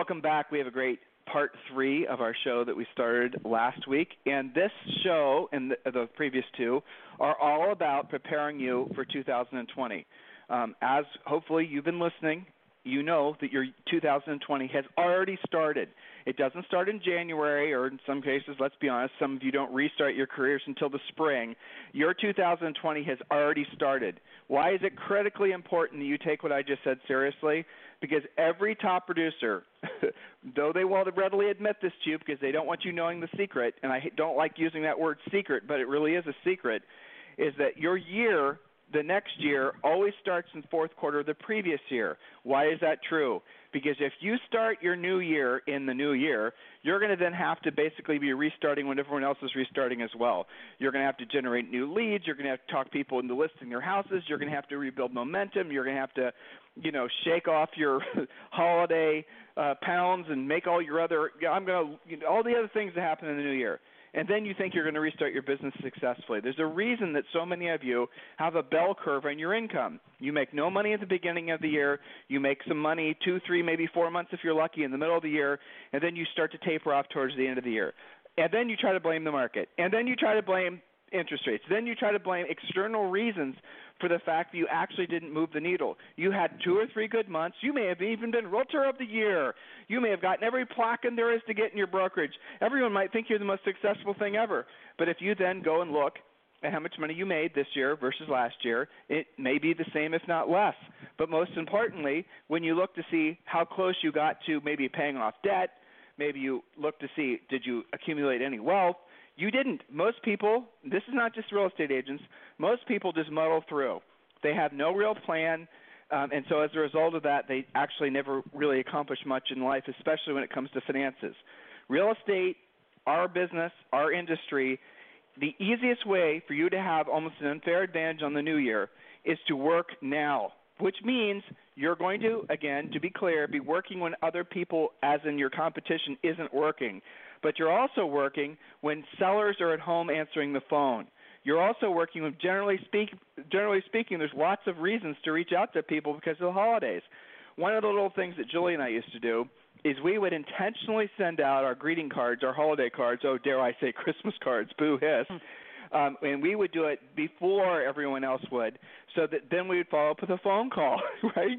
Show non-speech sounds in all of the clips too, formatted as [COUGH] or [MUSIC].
Welcome back. We have a great part three of our show that we started last week. And this show and the, the previous two are all about preparing you for 2020. Um, as hopefully you've been listening, you know that your 2020 has already started. It doesn't start in January, or in some cases, let's be honest, some of you don't restart your careers until the spring. Your 2020 has already started. Why is it critically important that you take what I just said seriously? Because every top producer, [LAUGHS] though they won't readily admit this to you because they don't want you knowing the secret, and I don't like using that word secret, but it really is a secret, is that your year, the next year, always starts in fourth quarter of the previous year. Why is that true? Because if you start your new year in the new year, you're going to then have to basically be restarting when everyone else is restarting as well. You're going to have to generate new leads. You're going to have to talk people into listing their houses. You're going to have to rebuild momentum. You're going to have to you know shake off your [LAUGHS] holiday uh, pounds and make all your other I'm going to you know, all the other things that happen in the new year. And then you think you're going to restart your business successfully. There's a reason that so many of you have a bell curve on your income. You make no money at the beginning of the year. You make some money two, three, maybe four months if you're lucky in the middle of the year, and then you start to taper off towards the end of the year. And then you try to blame the market. And then you try to blame interest rates. Then you try to blame external reasons for the fact that you actually didn't move the needle. You had two or three good months. You may have even been Realtor of the Year. You may have gotten every placard there is to get in your brokerage. Everyone might think you're the most successful thing ever. But if you then go and look at how much money you made this year versus last year, it may be the same, if not less. But most importantly, when you look to see how close you got to maybe paying off debt, maybe you look to see did you accumulate any wealth, you didn't. Most people, this is not just real estate agents, most people just muddle through. They have no real plan, um, and so as a result of that, they actually never really accomplish much in life, especially when it comes to finances. Real estate, our business, our industry, the easiest way for you to have almost an unfair advantage on the new year is to work now, which means you're going to, again, to be clear, be working when other people, as in your competition, isn't working but you're also working when sellers are at home answering the phone. You're also working with generally speak generally speaking there's lots of reasons to reach out to people because of the holidays. One of the little things that Julie and I used to do is we would intentionally send out our greeting cards, our holiday cards, oh dare I say [LAUGHS] Christmas cards, boo hiss. Um, and we would do it before everyone else would, so that then we would follow up with a phone call, [LAUGHS] right?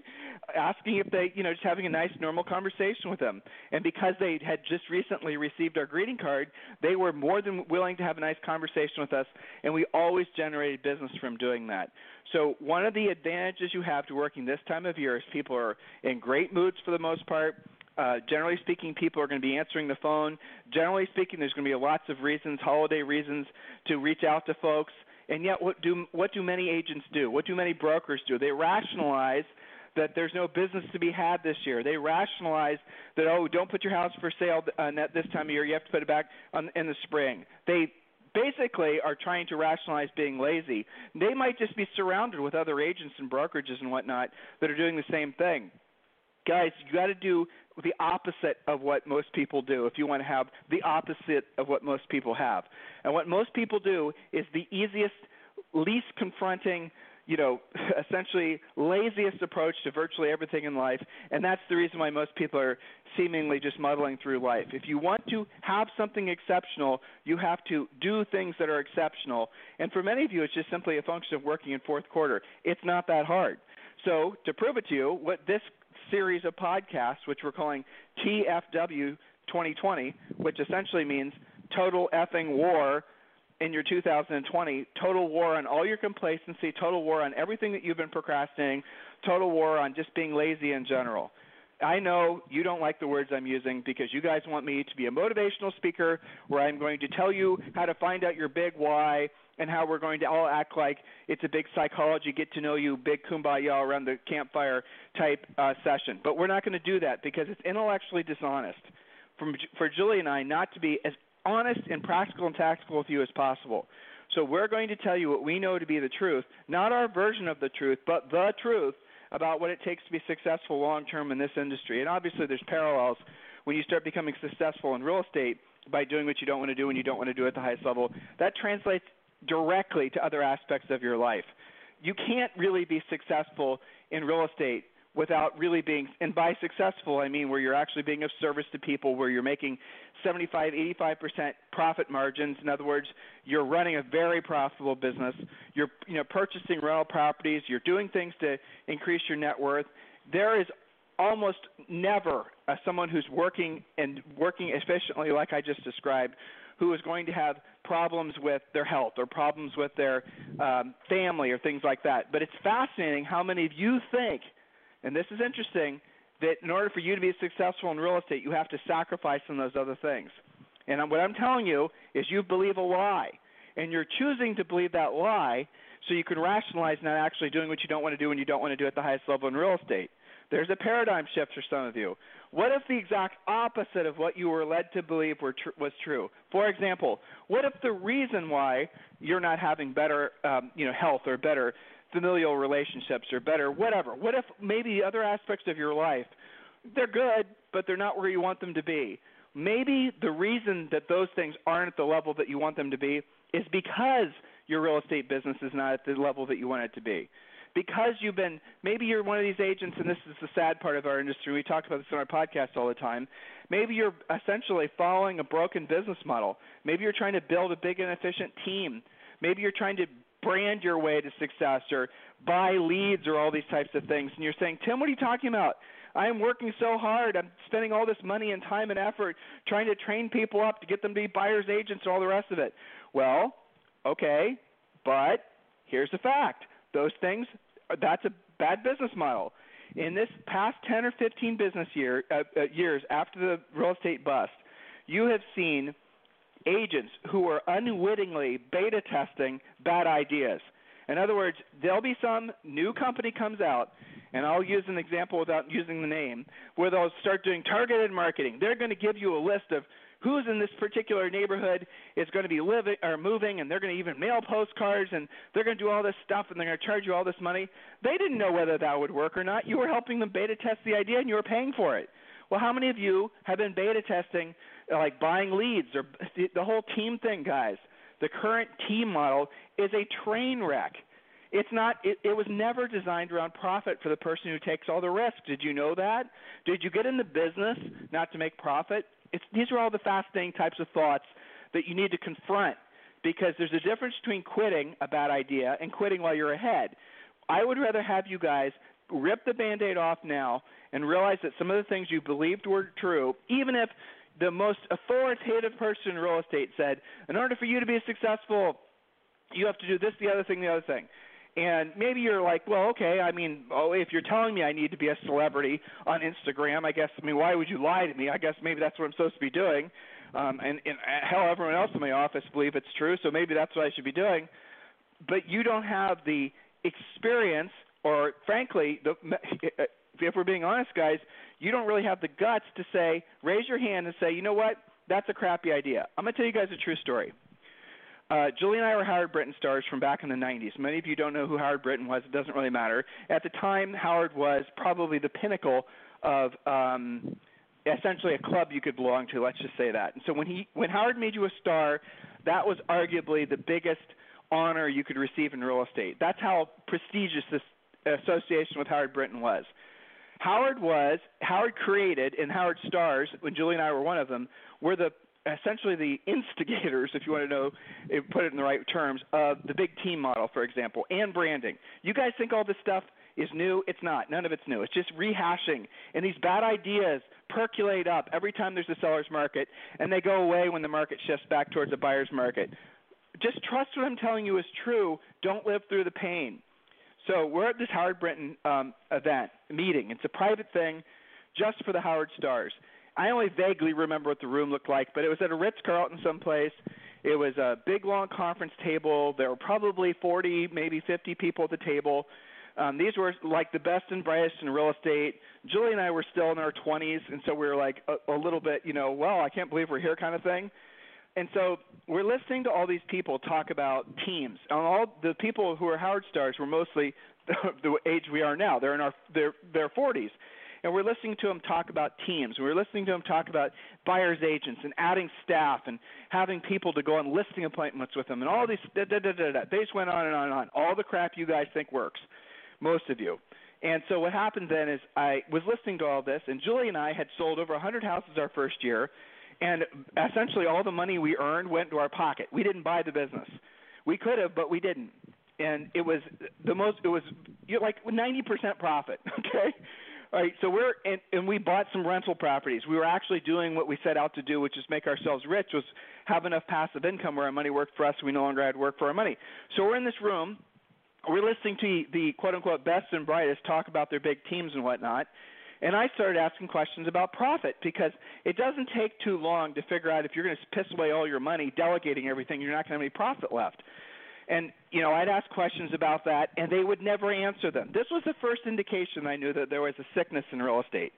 Asking if they, you know, just having a nice normal conversation with them. And because they had just recently received our greeting card, they were more than willing to have a nice conversation with us, and we always generated business from doing that. So one of the advantages you have to working this time of year is people are in great moods for the most part. Uh, generally speaking, people are going to be answering the phone. Generally speaking, there's going to be lots of reasons, holiday reasons, to reach out to folks. And yet, what do what do many agents do? What do many brokers do? They rationalize that there's no business to be had this year. They rationalize that oh, don't put your house for sale uh, this time of year. You have to put it back on, in the spring. They basically are trying to rationalize being lazy. They might just be surrounded with other agents and brokerages and whatnot that are doing the same thing. Guys, you got to do the opposite of what most people do if you want to have the opposite of what most people have. And what most people do is the easiest, least confronting you know, [LAUGHS] essentially laziest approach to virtually everything in life, and that's the reason why most people are seemingly just muddling through life. If you want to have something exceptional, you have to do things that are exceptional. And for many of you, it's just simply a function of working in fourth quarter. It's not that hard. So, to prove it to you, what this series of podcasts, which we're calling TFW 2020, which essentially means total effing war in your 2020 total war on all your complacency, total war on everything that you've been procrastinating, total war on just being lazy in general. I know you don't like the words I'm using because you guys want me to be a motivational speaker where I'm going to tell you how to find out your big why and how we're going to all act like it's a big psychology, get to know you, big kumbaya around the campfire type uh, session. But we're not going to do that because it's intellectually dishonest for Julie and I not to be as honest and practical and tactical with you as possible. So we're going to tell you what we know to be the truth, not our version of the truth, but the truth about what it takes to be successful long term in this industry. And obviously, there's parallels when you start becoming successful in real estate by doing what you don't want to do and you don't want to do at the highest level. That translates directly to other aspects of your life. You can't really be successful in real estate without really being and by successful I mean where you're actually being of service to people where you're making 75 85% profit margins. In other words you're running a very profitable business. You're you know purchasing rental properties. You're doing things to increase your net worth. There is almost never uh, someone who's working and working efficiently like I just described who is going to have problems with their health or problems with their um, family or things like that. But it's fascinating how many of you think and this is interesting, that in order for you to be successful in real estate, you have to sacrifice some of those other things. And what I'm telling you is you believe a lie. And you're choosing to believe that lie so you can rationalize not actually doing what you don't want to do and you don't want to do at the highest level in real estate. There's a paradigm shift for some of you. What if the exact opposite of what you were led to believe were tr- was true? For example, what if the reason why you're not having better, um, you know, health or better familial relationships are better, whatever. What if maybe other aspects of your life they're good, but they're not where you want them to be? Maybe the reason that those things aren't at the level that you want them to be is because your real estate business is not at the level that you want it to be. Because you've been, maybe you're one of these agents, and this is the sad part of our industry. We talk about this on our podcast all the time. Maybe you're essentially following a broken business model. Maybe you're trying to build a big and efficient team. Maybe you're trying to brand your way to success or buy leads or all these types of things. And you're saying, Tim, what are you talking about? I am working so hard. I'm spending all this money and time and effort trying to train people up to get them to be buyers agents and all the rest of it. Well, okay, but here's the fact. Those things that's a bad business model. In this past 10 or 15 business year uh, uh, years after the real estate bust, you have seen agents who are unwittingly beta testing bad ideas. In other words, there'll be some new company comes out, and I'll use an example without using the name, where they'll start doing targeted marketing. They're going to give you a list of who's in this particular neighborhood is going to be living or moving, and they're going to even mail postcards, and they're going to do all this stuff, and they're going to charge you all this money. They didn't know whether that would work or not. You were helping them beta test the idea, and you were paying for it. Well, how many of you have been beta testing like buying leads or [LAUGHS] the whole team thing, guys. The current team model is a train wreck. It's not. It, it was never designed around profit for the person who takes all the risk. Did you know that? Did you get in the business not to make profit? It's, these are all the fascinating types of thoughts that you need to confront because there's a difference between quitting a bad idea and quitting while you're ahead. I would rather have you guys rip the band aid off now and realize that some of the things you believed were true, even if the most authoritative person in real estate said, in order for you to be successful, you have to do this, the other thing, the other thing. And maybe you're like, well, okay, I mean, oh, if you're telling me I need to be a celebrity on Instagram, I guess, I mean, why would you lie to me? I guess maybe that's what I'm supposed to be doing. Um, and, and hell, everyone else in my office believe it's true, so maybe that's what I should be doing. But you don't have the experience, or frankly, the, [LAUGHS] if we're being honest, guys, you don't really have the guts to say, raise your hand and say, you know what, that's a crappy idea. I'm going to tell you guys a true story. Uh, Julie and I were Howard Brinton stars from back in the 90s. Many of you don't know who Howard Brinton was. It doesn't really matter. At the time, Howard was probably the pinnacle of um, essentially a club you could belong to. Let's just say that. And so when he when Howard made you a star, that was arguably the biggest honor you could receive in real estate. That's how prestigious this association with Howard Brinton was. Howard was Howard created and Howard stars when Julie and I were one of them were the essentially the [LAUGHS] instigators, if you want to know, put it in the right terms, of the big team model, for example, and branding. You guys think all this stuff is new? It's not. None of it's new. It's just rehashing. And these bad ideas percolate up every time there's a seller's market, and they go away when the market shifts back towards a buyer's market. Just trust what I'm telling you is true. Don't live through the pain. So we're at this Howard Brinton um, event meeting. It's a private thing, just for the Howard stars. I only vaguely remember what the room looked like, but it was at a Ritz Carlton someplace. It was a big long conference table. There were probably 40, maybe 50 people at the table. Um, these were like the best and brightest in real estate. Julie and I were still in our 20s, and so we were like a, a little bit, you know, well, I can't believe we're here kind of thing. And so we're listening to all these people talk about teams. And all the people who are Howard stars were mostly [LAUGHS] the, age we are now. They're in our their their 40s. And we're listening to them talk about teams. We're listening to them talk about buyers agents and adding staff and having people to go on listing appointments with them and all these da, da, da, da, da. They just went on and on and on. All the crap you guys think works, most of you. And so what happened then is I was listening to all this, and Julie and I had sold over 100 houses our first year and essentially all the money we earned went to our pocket. We didn't buy the business. We could have, but we didn't. And it was the most. It was like 90% profit. [LAUGHS] Okay. All right, so we're and, and we bought some rental properties. We were actually doing what we set out to do, which is make ourselves rich, was have enough passive income where our money worked for us. We no longer had to work for our money. So we're in this room, we're listening to the quote unquote best and brightest talk about their big teams and whatnot, and I started asking questions about profit because it doesn't take too long to figure out if you're going to piss away all your money delegating everything, you're not going to have any profit left. And you know, I'd ask questions about that, and they would never answer them. This was the first indication I knew that there was a sickness in real estate.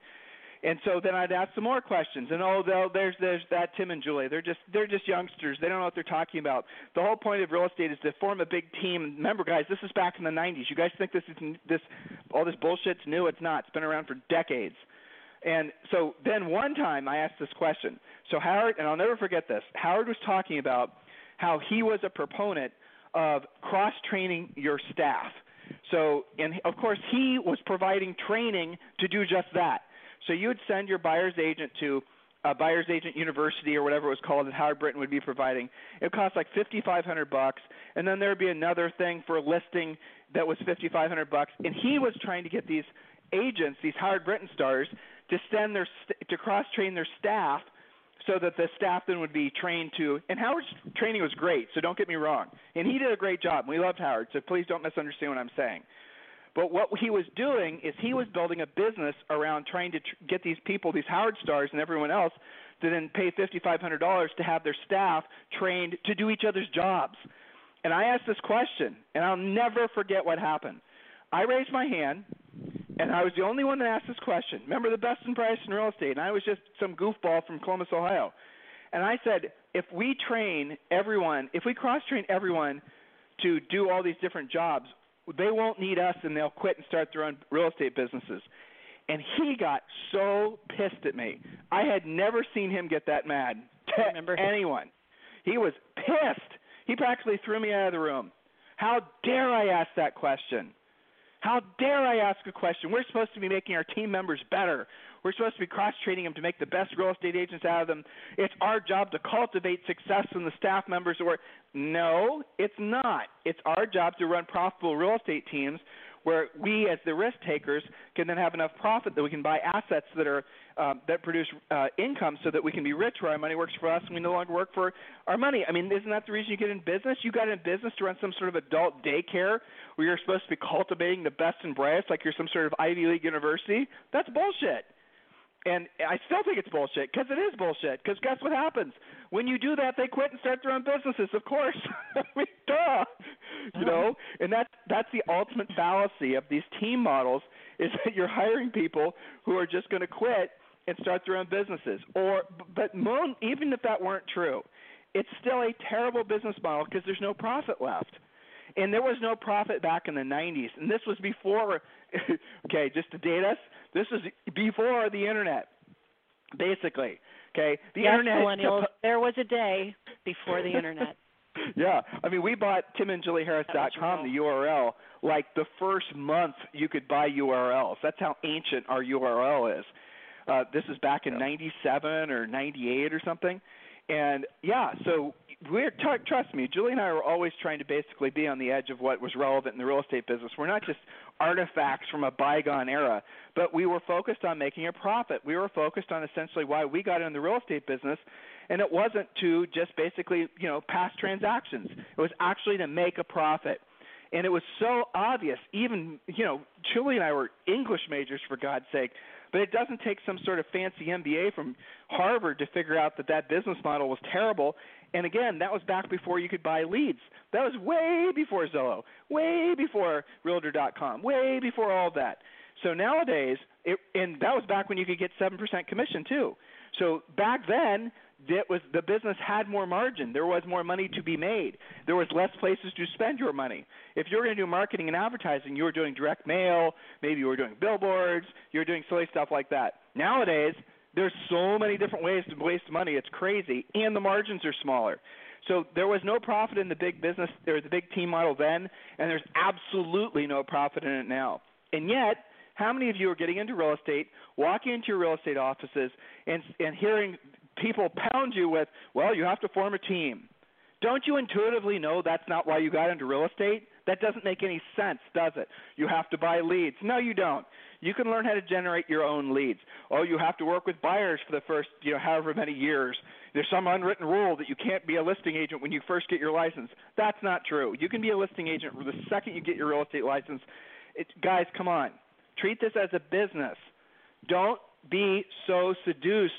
And so then I'd ask some more questions, and oh, there's there's that Tim and Julie. They're just they're just youngsters. They don't know what they're talking about. The whole point of real estate is to form a big team. Remember, guys, this is back in the '90s. You guys think this is this all this bullshit's new? It's not. It's been around for decades. And so then one time I asked this question. So Howard, and I'll never forget this. Howard was talking about how he was a proponent of cross training your staff. So, and of course, he was providing training to do just that. So you would send your buyer's agent to a buyer's agent university or whatever it was called that Howard Brinton would be providing. It cost like fifty five hundred bucks, and then there would be another thing for a listing that was fifty five hundred bucks. And he was trying to get these agents, these Howard Brinton stars, to send their to cross train their staff so that the staff then would be trained to and Howard's training was great, so don't get me wrong. And he did a great job. We loved Howard, so please don't misunderstand what I'm saying. But what he was doing is he was building a business around trying to tr- get these people, these Howard stars and everyone else, to then pay $5,500 to have their staff trained to do each other's jobs. And I asked this question, and I'll never forget what happened. I raised my hand, and I was the only one that asked this question. Remember the best in brightest in real estate, and I was just some goofball from Columbus, Ohio. And I said, if we train everyone, if we cross train everyone to do all these different jobs, they won't need us and they'll quit and start their own real estate businesses. And he got so pissed at me. I had never seen him get that mad to Remember? anyone. He was pissed. He practically threw me out of the room. How dare I ask that question? How dare I ask a question? We're supposed to be making our team members better. We're supposed to be cross training them to make the best real estate agents out of them. It's our job to cultivate success in the staff members. Or no, it's not. It's our job to run profitable real estate teams where we, as the risk takers, can then have enough profit that we can buy assets that are um, that produce uh, income, so that we can be rich, where our money works for us, and we no longer work for our money. I mean, isn't that the reason you get in business? You got in business to run some sort of adult daycare where you're supposed to be cultivating the best and brightest, like you're some sort of Ivy League university. That's bullshit. And I still think it's bullshit because it is bullshit. Because guess what happens when you do that? They quit and start their own businesses. Of course, [LAUGHS] I mean, duh. You know, and that's that's the ultimate fallacy of these team models is that you're hiring people who are just going to quit and start their own businesses. Or, but moon, even if that weren't true, it's still a terrible business model because there's no profit left. And there was no profit back in the 90s, and this was before. [LAUGHS] okay, just to date us, this is before the internet, basically. Okay, the yes, internet. millennials. there was a day before the internet. [LAUGHS] yeah, I mean, we bought timandjulieharris.com, the URL, like the first month you could buy URLs. That's how ancient our URL is. Uh, this is back in '97 or '98 or something, and yeah, so we're t- trust me, Julie and I were always trying to basically be on the edge of what was relevant in the real estate business. We're not just artifacts from a bygone era, but we were focused on making a profit. We were focused on essentially why we got in the real estate business, and it wasn't to just basically, you know, pass transactions. It was actually to make a profit. And it was so obvious, even, you know, Julie and I were English majors for God's sake, But it doesn't take some sort of fancy MBA from Harvard to figure out that that business model was terrible. And again, that was back before you could buy leads. That was way before Zillow, way before Realtor.com, way before all that. So nowadays, it, and that was back when you could get seven percent commission too. So back then, that was the business had more margin. There was more money to be made. There was less places to spend your money. If you're going to do marketing and advertising, you were doing direct mail, maybe you were doing billboards, you were doing silly stuff like that. Nowadays, there's so many different ways to waste money. It's crazy, and the margins are smaller. So there was no profit in the big business or the big team model then, and there's absolutely no profit in it now. And yet, how many of you are getting into real estate, walking into your real estate offices, and and hearing people pound you with, well, you have to form a team. Don't you intuitively know that's not why you got into real estate? That doesn't make any sense, does it? You have to buy leads. No, you don't. You can learn how to generate your own leads. Oh, you have to work with buyers for the first, you know, however many years. There's some unwritten rule that you can't be a listing agent when you first get your license. That's not true. You can be a listing agent the second you get your real estate license. It, guys, come on. Treat this as a business. Don't be so seduced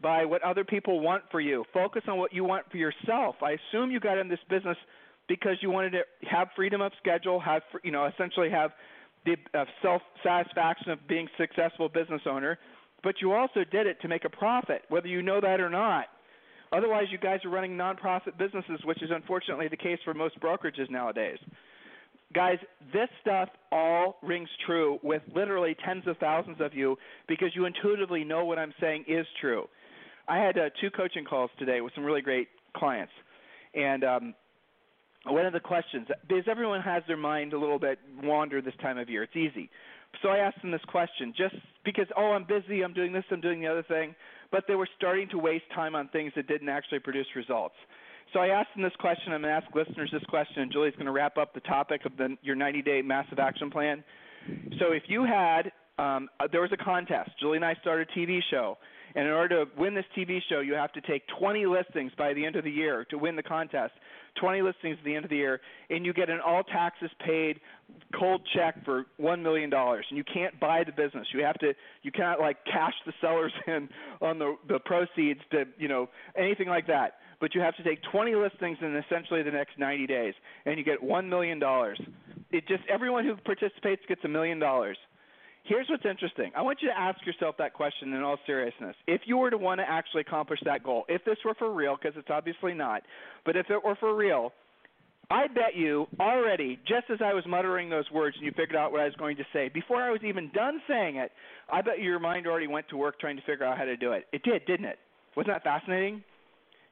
by what other people want for you. Focus on what you want for yourself. I assume you got in this business because you wanted to have freedom of schedule, have you know, essentially have the uh, self satisfaction of being a successful business owner, but you also did it to make a profit, whether you know that or not. Otherwise, you guys are running nonprofit businesses, which is unfortunately the case for most brokerages nowadays. Guys, this stuff all rings true with literally tens of thousands of you because you intuitively know what I'm saying is true. I had uh, two coaching calls today with some really great clients, and um, one of the questions because everyone has their mind a little bit wander this time of year. It's easy. So I asked them this question just because oh I'm busy, I'm doing this, I'm doing the other thing, but they were starting to waste time on things that didn't actually produce results. So I asked them this question. I'm going to ask listeners this question, and Julie's going to wrap up the topic of the, your 90-day massive action plan. So if you had, um, uh, there was a contest. Julie and I started a TV show, and in order to win this TV show, you have to take 20 listings by the end of the year to win the contest. 20 listings at the end of the year, and you get an all taxes paid cold check for one million dollars. And you can't buy the business. You have to. You cannot like cash the sellers [LAUGHS] in on the the proceeds to you know anything like that. But you have to take 20 listings in essentially the next 90 days, and you get one million dollars. It just everyone who participates gets a million dollars. Here's what's interesting. I want you to ask yourself that question in all seriousness. If you were to want to actually accomplish that goal, if this were for real, because it's obviously not, but if it were for real, I bet you already, just as I was muttering those words and you figured out what I was going to say, before I was even done saying it, I bet your mind already went to work trying to figure out how to do it. It did, didn't it? Wasn't that fascinating?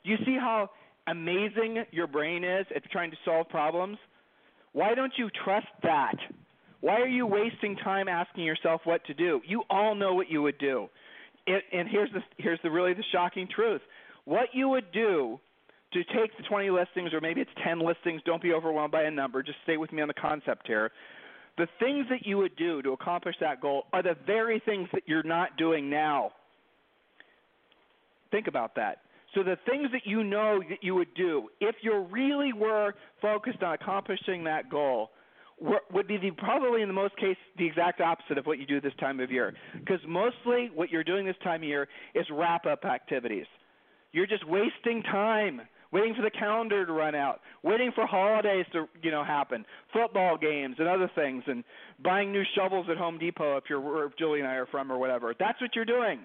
Do you see how amazing your brain is at trying to solve problems? Why don't you trust that? Why are you wasting time asking yourself what to do? You all know what you would do. It, and here's the here's the really the shocking truth. What you would do to take the 20 listings or maybe it's 10 listings, don't be overwhelmed by a number, just stay with me on the concept here. The things that you would do to accomplish that goal are the very things that you're not doing now. Think about that. So the things that you know that you would do if you really were focused on accomplishing that goal would be the, probably in the most case the exact opposite of what you do this time of year. Because mostly what you're doing this time of year is wrap up activities. You're just wasting time waiting for the calendar to run out waiting for holidays to you know happen football games and other things and buying new shovels at home depot if you're where julie and i are from or whatever. That's what you're doing.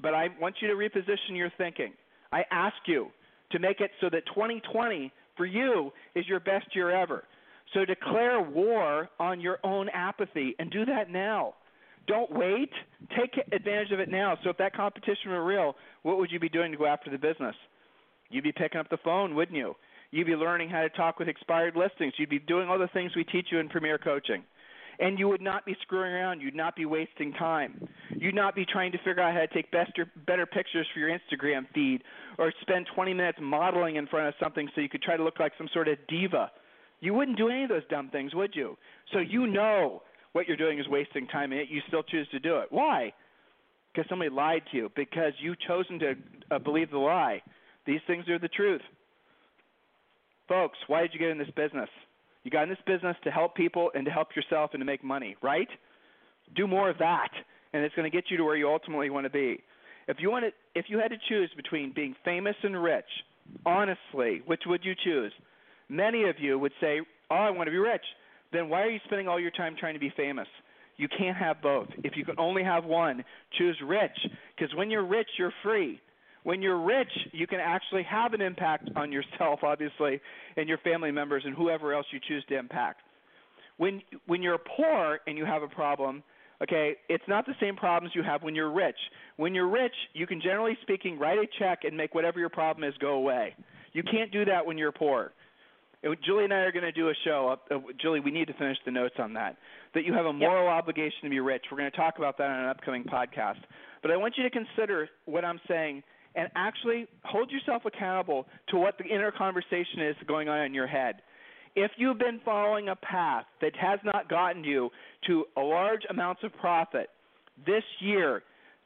But i want you to reposition your thinking. I ask you to make it so that 2020 for you is your best year ever so declare war on your own apathy and do that now. Don't wait. Take advantage of it now. So if that competition were real, what would you be doing to go after the business? You'd be picking up the phone, wouldn't you? You'd be learning how to talk with expired listings. You'd be doing all the things we teach you in Premier Coaching. And you would not be screwing around. You'd not be wasting time. You'd not be trying to figure out how to take best or better pictures for your Instagram feed or spend 20 minutes modeling in front of something so you could try to look like some sort of diva you wouldn't do any of those dumb things, would you? So you know what you're doing is wasting time, and yet you still choose to do it. Why? Because somebody lied to you. Because you've chosen to uh, believe the lie. These things are the truth. Folks, why did you get in this business? You got in this business to help people and to help yourself and to make money, right? Do more of that and it's going to get you to where you ultimately want to be. If you want to, if you had to choose between being famous and rich, honestly, which would you choose? Many of you would say, "Oh, I want to be rich." Then why are you spending all your time trying to be famous? You can't have both. If you can only have one, choose rich because when you're rich, you're free. When you're rich, you can actually have an impact on yourself, [LAUGHS] obviously, and your family members and whoever else you choose to impact. When when you're poor and you have a problem, okay, it's not the same problems you have when you're rich. When you're rich, you can generally speaking write a check and make whatever your problem is go away. You can't do that when you're poor. Julie and I are going to do a show. Uh, Julie, we need to finish the notes on that. That you have a moral yep. obligation to be rich. We're going to talk about that on an upcoming podcast. But I want you to consider what I'm saying and actually hold yourself accountable to what the inner conversation is going on in your head. If you've been following a path that has not gotten you to a large amounts of profit this year,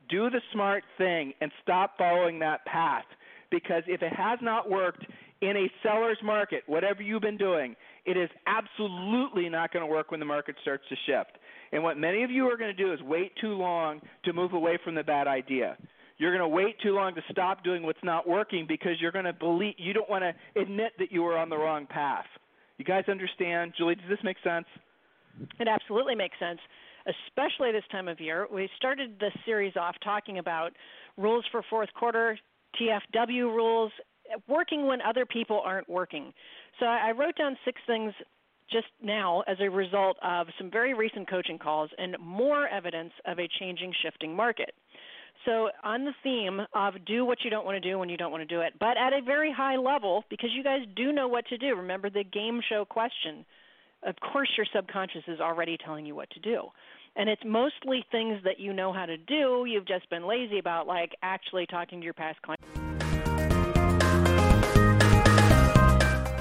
do the smart thing and stop following that path because if it has not worked in a seller's market, whatever you've been doing, it is absolutely not going to work when the market starts to shift. And what many of you are going to do is wait too long to move away from the bad idea. You're going to wait too long to stop doing what's not working because you're going to believe you don't want to admit that you were on the wrong path. You guys understand? Julie, does this make sense? It absolutely makes sense, especially this time of year. We started this series off talking about rules for fourth quarter, TFW rules, working when other people aren't working. So I wrote down six things just now as a result of some very recent coaching calls and more evidence of a changing, shifting market. So, on the theme of do what you don't want to do when you don't want to do it, but at a very high level, because you guys do know what to do. Remember the game show question. Of course, your subconscious is already telling you what to do. And it's mostly things that you know how to do. You've just been lazy about, like actually talking to your past clients.